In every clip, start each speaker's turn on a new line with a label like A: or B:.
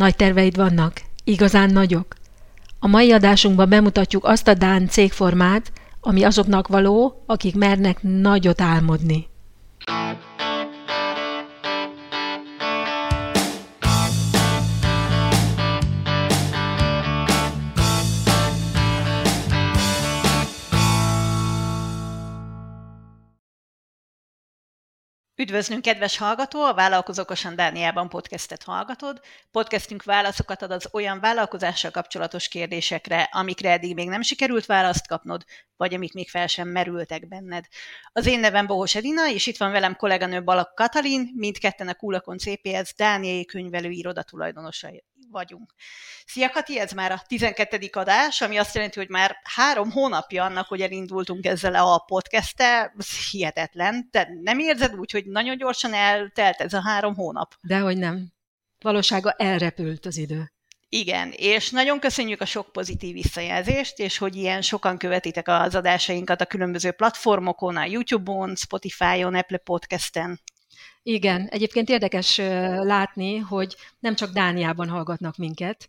A: Nagy terveid vannak? Igazán nagyok? A mai adásunkban bemutatjuk azt a Dán cégformát, ami azoknak való, akik mernek nagyot álmodni.
B: Üdvözlünk, kedves hallgató! A Vállalkozókosan Dániában podcastet hallgatod. Podcastünk válaszokat ad az olyan vállalkozással kapcsolatos kérdésekre, amikre eddig még nem sikerült választ kapnod, vagy amik még fel sem merültek benned. Az én nevem Bohos Edina, és itt van velem kolléganő Balak Katalin, mindketten a Kulakon CPS Dániai könyvelő iroda tulajdonosai vagyunk. Szia Kati, ez már a 12. adás, ami azt jelenti, hogy már három hónapja annak, hogy elindultunk ezzel a podcasttel, ez hihetetlen. Te nem érzed úgy, hogy nagyon gyorsan eltelt ez a három hónap?
A: Dehogy nem. Valósága elrepült az idő.
B: Igen, és nagyon köszönjük a sok pozitív visszajelzést, és hogy ilyen sokan követitek az adásainkat a különböző platformokon, a YouTube-on, Spotify-on, Apple Podcast-en.
A: Igen, egyébként érdekes látni, hogy nem csak Dániában hallgatnak minket.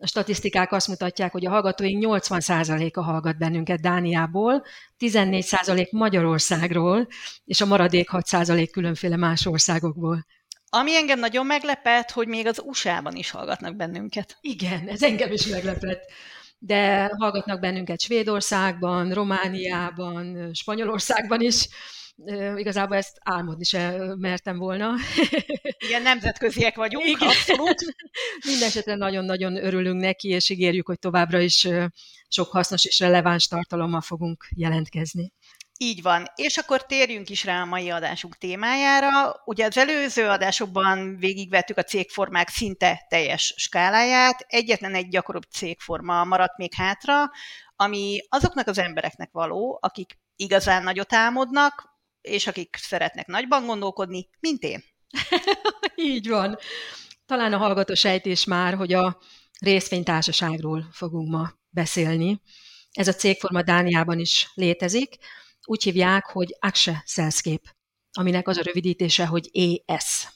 A: A statisztikák azt mutatják, hogy a hallgatóink 80%-a hallgat bennünket Dániából, 14% Magyarországról, és a maradék 6% különféle más országokból.
B: Ami engem nagyon meglepett, hogy még az USA-ban is hallgatnak bennünket.
A: Igen, ez engem is meglepett. De hallgatnak bennünket Svédországban, Romániában, Spanyolországban is, igazából ezt álmodni se mertem volna.
B: Igen, nemzetköziek vagyunk, Igen. abszolút.
A: Mindenesetre nagyon-nagyon örülünk neki, és ígérjük, hogy továbbra is sok hasznos és releváns tartalommal fogunk jelentkezni.
B: Így van. És akkor térjünk is rá a mai adásunk témájára. Ugye az előző adásokban végigvettük a cégformák szinte teljes skáláját. Egyetlen egy gyakoribb cégforma maradt még hátra, ami azoknak az embereknek való, akik igazán nagyot álmodnak, és akik szeretnek nagyban gondolkodni, mint én.
A: Így van. Talán a hallgató sejtés már, hogy a részvénytársaságról fogunk ma beszélni. Ez a cégforma Dániában is létezik. Úgy hívják, hogy Akse Selskép, aminek az a rövidítése, hogy ES.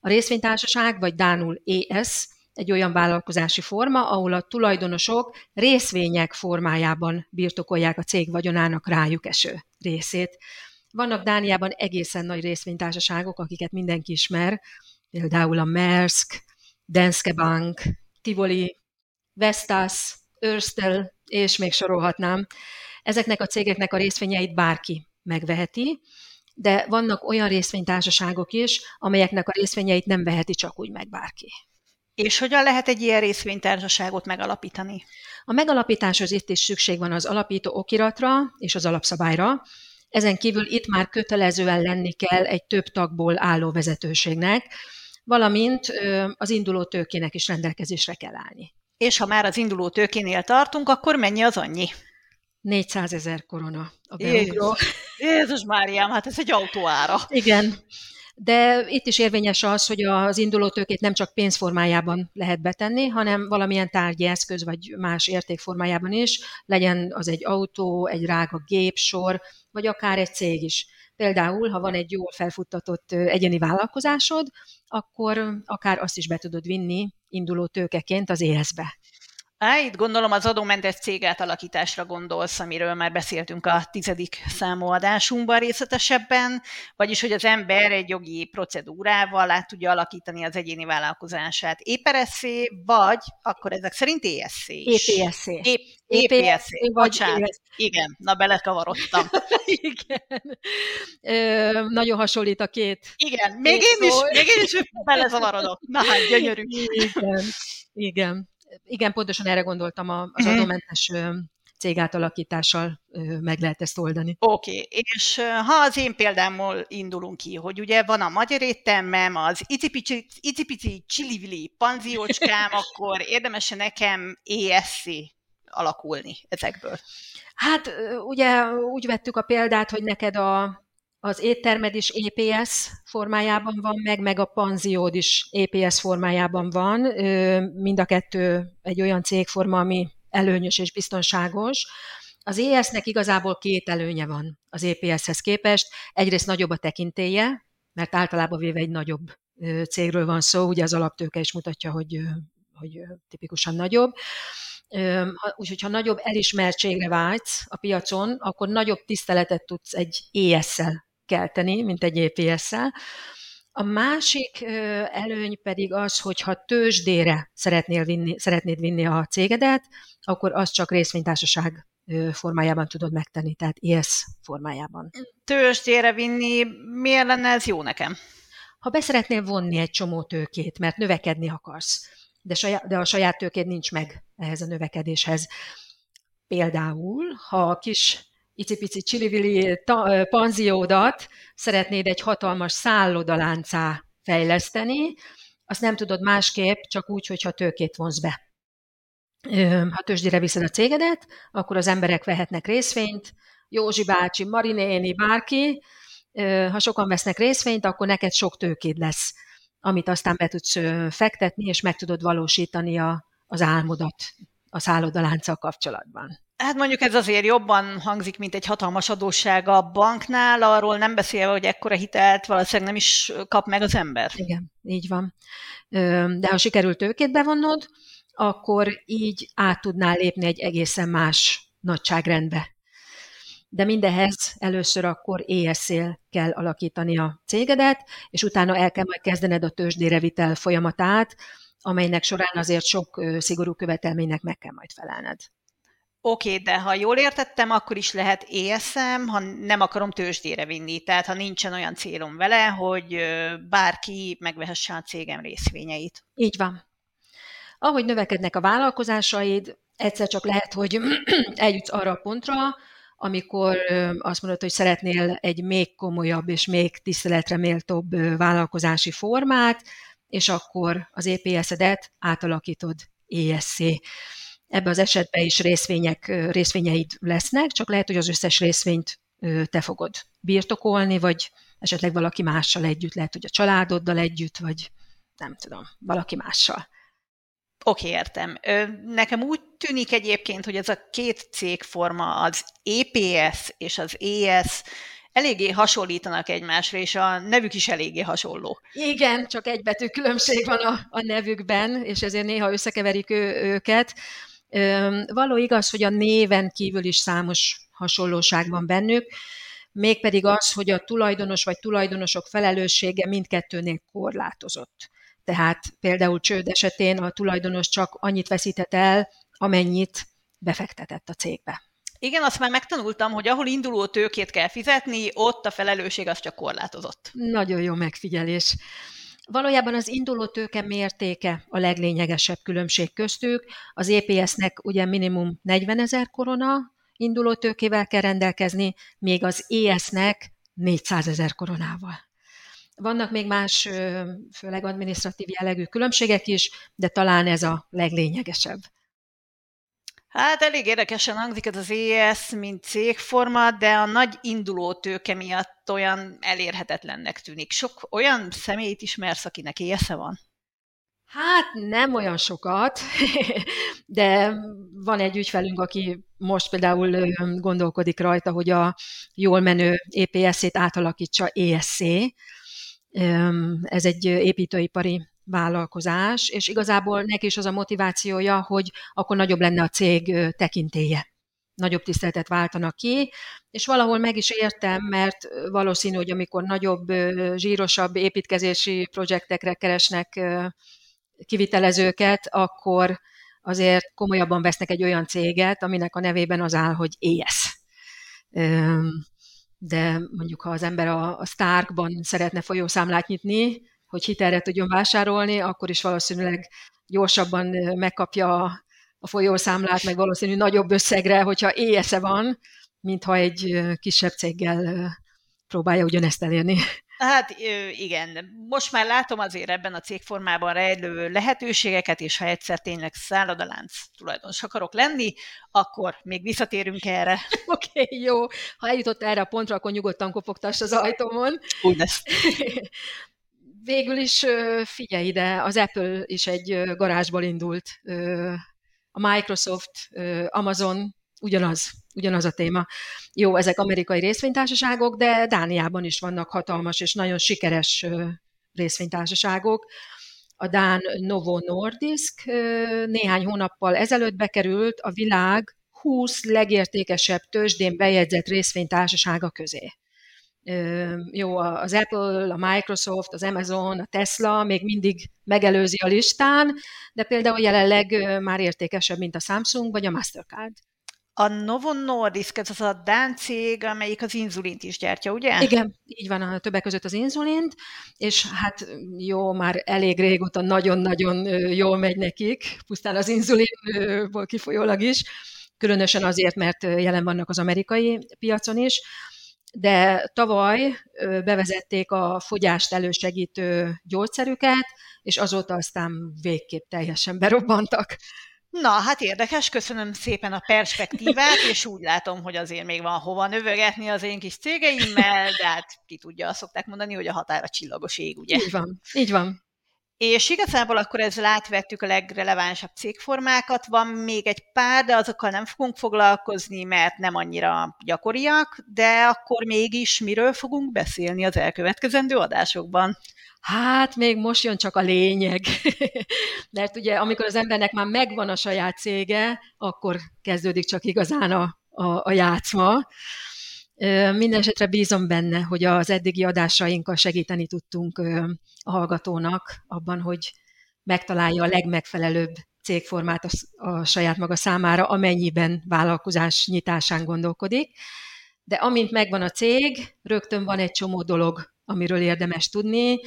A: A részvénytársaság, vagy Dánul ES, egy olyan vállalkozási forma, ahol a tulajdonosok részvények formájában birtokolják a cég vagyonának rájuk eső részét. Vannak Dániában egészen nagy részvénytársaságok, akiket mindenki ismer, például a Maersk, Danske Bank, Tivoli, Vestas, Örstel, és még sorolhatnám. Ezeknek a cégeknek a részvényeit bárki megveheti, de vannak olyan részvénytársaságok is, amelyeknek a részvényeit nem veheti csak úgy meg bárki.
B: És hogyan lehet egy ilyen részvénytársaságot megalapítani?
A: A megalapításhoz itt is szükség van az alapító okiratra és az alapszabályra, ezen kívül itt már kötelezően lenni kell egy több tagból álló vezetőségnek, valamint az induló tőkének is rendelkezésre kell állni.
B: És ha már az induló tőkénél tartunk, akkor mennyi az annyi?
A: 400 ezer korona a beugró.
B: Jézus Máriám, hát ez egy autóára.
A: Igen. De itt is érvényes az, hogy az induló tőkét nem csak pénzformájában lehet betenni, hanem valamilyen tárgyi eszköz vagy más értékformájában is, legyen az egy autó, egy rága gépsor, vagy akár egy cég is. Például, ha van egy jól felfuttatott egyeni vállalkozásod, akkor akár azt is be tudod vinni induló tőkeként az ESZ-be.
B: Á, itt gondolom az adómentes cég átalakításra gondolsz, amiről már beszéltünk a tizedik számú adásunkban részletesebben, vagyis hogy az ember egy jogi procedúrával át tudja alakítani az egyéni vállalkozását EPRSZ, vagy akkor ezek szerint ESC is.
A: EPSC.
B: EPSC, bocsánat. Igen, na belekavarodtam.
A: Igen. Ö, nagyon hasonlít a két.
B: Igen, még én is, még én is belezavarodok. Na hát, gyönyörű.
A: Igen. Igen igen, pontosan erre gondoltam az mhm. adómentes cég átalakítással meg lehet ezt oldani.
B: Oké, okay. és ha az én példámmal indulunk ki, hogy ugye van a magyar éttermem, az icipici, icipici csilivili panziócskám, akkor érdemes nekem ESC alakulni ezekből?
A: Hát ugye úgy vettük a példát, hogy neked a az éttermed is EPS formájában van, meg, meg a panziód is EPS formájában van. Mind a kettő egy olyan cégforma, ami előnyös és biztonságos. Az ES-nek igazából két előnye van az EPS-hez képest. Egyrészt nagyobb a tekintélye, mert általában véve egy nagyobb cégről van szó, ugye az alaptőke is mutatja, hogy, hogy tipikusan nagyobb. Úgyhogy ha nagyobb elismertségre vágysz a piacon, akkor nagyobb tiszteletet tudsz egy ES-szel kelteni, mint egy EPS-szel. A másik előny pedig az, hogy ha tőzsdére szeretnél vinni, szeretnéd vinni a cégedet, akkor az csak részvénytársaság formájában tudod megtenni, tehát ES formájában.
B: Tőzsdére vinni, miért lenne ez jó nekem?
A: Ha beszeretnél vonni egy csomó tőkét, mert növekedni akarsz, de, saját, de a saját tőkéd nincs meg ehhez a növekedéshez. Például, ha a kis icipici csilivili panziódat szeretnéd egy hatalmas szállodaláncá fejleszteni, azt nem tudod másképp, csak úgy, hogyha tőkét vonz be. Ha tőzsdire viszed a cégedet, akkor az emberek vehetnek részvényt, Józsi bácsi, Marinéni, bárki, ha sokan vesznek részvényt, akkor neked sok tőkéd lesz, amit aztán be tudsz fektetni, és meg tudod valósítani a, az álmodat a szállodalánccal kapcsolatban.
B: Hát mondjuk ez azért jobban hangzik, mint egy hatalmas adósság a banknál, arról nem beszélve, hogy ekkora hitelt valószínűleg nem is kap meg az ember.
A: Igen, így van. De ha sikerült tőkét bevonnod, akkor így át tudnál lépni egy egészen más nagyságrendbe. De mindehez először akkor ESZ-él kell alakítani a cégedet, és utána el kell majd kezdened a tőzsdére vitel folyamatát, amelynek során azért sok szigorú követelménynek meg kell majd felelned.
B: Oké, de ha jól értettem, akkor is lehet ESM, ha nem akarom tőzsdére vinni. Tehát ha nincsen olyan célom vele, hogy bárki megvehesse a cégem részvényeit.
A: Így van. Ahogy növekednek a vállalkozásaid, egyszer csak lehet, hogy eljutsz arra a pontra, amikor azt mondod, hogy szeretnél egy még komolyabb és még tiszteletre méltóbb vállalkozási formát, és akkor az EPS-edet átalakítod ESC. Ebben az esetben is részvények, részvényeid lesznek, csak lehet, hogy az összes részvényt te fogod birtokolni, vagy esetleg valaki mással együtt, lehet, hogy a családoddal együtt, vagy nem tudom, valaki mással.
B: Oké, okay, értem. Nekem úgy tűnik egyébként, hogy ez a két cégforma, az EPS és az ES eléggé hasonlítanak egymásra, és a nevük is eléggé hasonló.
A: Igen, csak egy betű különbség van a, a nevükben, és ezért néha összekeverik ő, őket. Való igaz, hogy a néven kívül is számos hasonlóság van bennük, mégpedig az, hogy a tulajdonos vagy tulajdonosok felelőssége mindkettőnél korlátozott. Tehát például csőd esetén a tulajdonos csak annyit veszített el, amennyit befektetett a cégbe.
B: Igen, azt már megtanultam, hogy ahol induló tőkét kell fizetni, ott a felelősség az csak korlátozott.
A: Nagyon jó megfigyelés. Valójában az induló tőke mértéke a leglényegesebb különbség köztük. Az EPS-nek ugye minimum 40 ezer korona induló tőkével kell rendelkezni, még az ES-nek 400 ezer koronával. Vannak még más, főleg adminisztratív jellegű különbségek is, de talán ez a leglényegesebb.
B: Hát elég érdekesen hangzik ez az ES, mint cégforma, de a nagy induló tőke miatt olyan elérhetetlennek tűnik. Sok olyan személyt ismersz, akinek észe van?
A: Hát nem olyan sokat, de van egy ügyfelünk, aki most például gondolkodik rajta, hogy a jól menő EPS-ét átalakítsa ESC. Ez egy építőipari vállalkozás, és igazából neki is az a motivációja, hogy akkor nagyobb lenne a cég tekintélye. Nagyobb tiszteletet váltanak ki, és valahol meg is értem, mert valószínű, hogy amikor nagyobb, zsírosabb építkezési projektekre keresnek kivitelezőket, akkor azért komolyabban vesznek egy olyan céget, aminek a nevében az áll, hogy ES. De mondjuk, ha az ember a Starkban szeretne folyószámlát nyitni, hogy hitelre tudjon vásárolni, akkor is valószínűleg gyorsabban megkapja a folyószámlát, meg valószínű nagyobb összegre, hogyha éjsze van, mint ha egy kisebb céggel próbálja ugyanezt elérni.
B: Hát igen, most már látom azért ebben a cégformában rejlő lehetőségeket, és ha egyszer tényleg szállodalánc tulajdonos akarok lenni, akkor még visszatérünk erre.
A: Oké, okay, jó. Ha eljutott erre a pontra, akkor nyugodtan kopogtass az ajtómon.
B: Úgy lesz.
A: végül is figyelj ide, az Apple is egy garázsból indult, a Microsoft, Amazon, ugyanaz, ugyanaz a téma. Jó, ezek amerikai részvénytársaságok, de Dániában is vannak hatalmas és nagyon sikeres részvénytársaságok. A Dán Novo Nordisk néhány hónappal ezelőtt bekerült a világ 20 legértékesebb tőzsdén bejegyzett részvénytársasága közé. Jó, az Apple, a Microsoft, az Amazon, a Tesla még mindig megelőzi a listán, de például jelenleg már értékesebb, mint a Samsung vagy a Mastercard.
B: A Novo Nordisk, ez az a Dán cég, amelyik az inzulint is gyártja, ugye?
A: Igen, így van, a többek között az inzulint, és hát jó, már elég régóta nagyon-nagyon jól megy nekik, pusztán az inzulinból kifolyólag is, különösen azért, mert jelen vannak az amerikai piacon is, de tavaly bevezették a fogyást elősegítő gyógyszerüket, és azóta aztán végképp teljesen berobbantak.
B: Na, hát érdekes, köszönöm szépen a perspektívát, és úgy látom, hogy azért még van hova növögetni az én kis cégeimmel, de hát ki tudja, azt szokták mondani, hogy a határa csillagos ég, ugye?
A: Így van, így van.
B: És igazából akkor ezzel átvettük a legrelevánsabb cégformákat, van még egy pár, de azokkal nem fogunk foglalkozni, mert nem annyira gyakoriak, de akkor mégis miről fogunk beszélni az elkövetkezendő adásokban?
A: Hát még most jön csak a lényeg. Mert ugye amikor az embernek már megvan a saját cége, akkor kezdődik csak igazán a, a, a játszma. Mindenesetre bízom benne, hogy az eddigi adásainkkal segíteni tudtunk a hallgatónak abban, hogy megtalálja a legmegfelelőbb cégformát a, saját maga számára, amennyiben vállalkozás nyitásán gondolkodik. De amint megvan a cég, rögtön van egy csomó dolog, amiről érdemes tudni,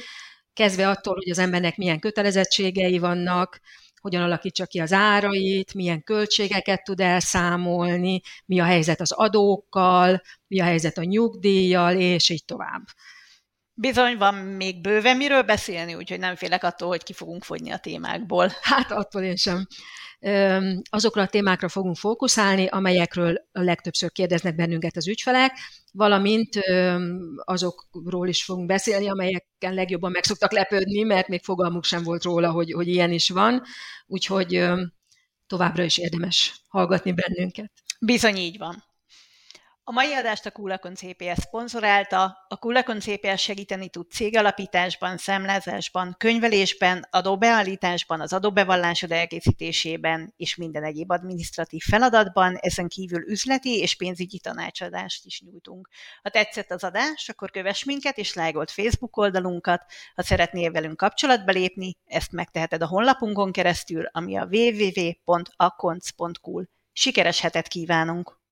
A: kezdve attól, hogy az embernek milyen kötelezettségei vannak, hogyan alakítsa ki az árait, milyen költségeket tud elszámolni, mi a helyzet az adókkal, mi a helyzet a nyugdíjjal, és így tovább.
B: Bizony van még bőven miről beszélni, úgyhogy nem félek attól, hogy ki fogunk fogyni a témákból.
A: Hát attól én sem azokra a témákra fogunk fókuszálni, amelyekről a legtöbbször kérdeznek bennünket az ügyfelek, valamint azokról is fogunk beszélni, amelyeken legjobban meg szoktak lepődni, mert még fogalmuk sem volt róla, hogy, hogy ilyen is van, úgyhogy továbbra is érdemes hallgatni bennünket.
B: Bizony így van. A mai adást a Kulakon CPS szponzorálta. A Kulakon CPS segíteni tud cégalapításban, szemlázásban, könyvelésben, adóbeállításban, az adóbevallásod elkészítésében és minden egyéb adminisztratív feladatban, ezen kívül üzleti és pénzügyi tanácsadást is nyújtunk. Ha tetszett az adás, akkor kövess minket és lájgolt Facebook oldalunkat. Ha szeretnél velünk kapcsolatba lépni, ezt megteheted a honlapunkon keresztül, ami a www.akonc.hu. Sikeres hetet kívánunk!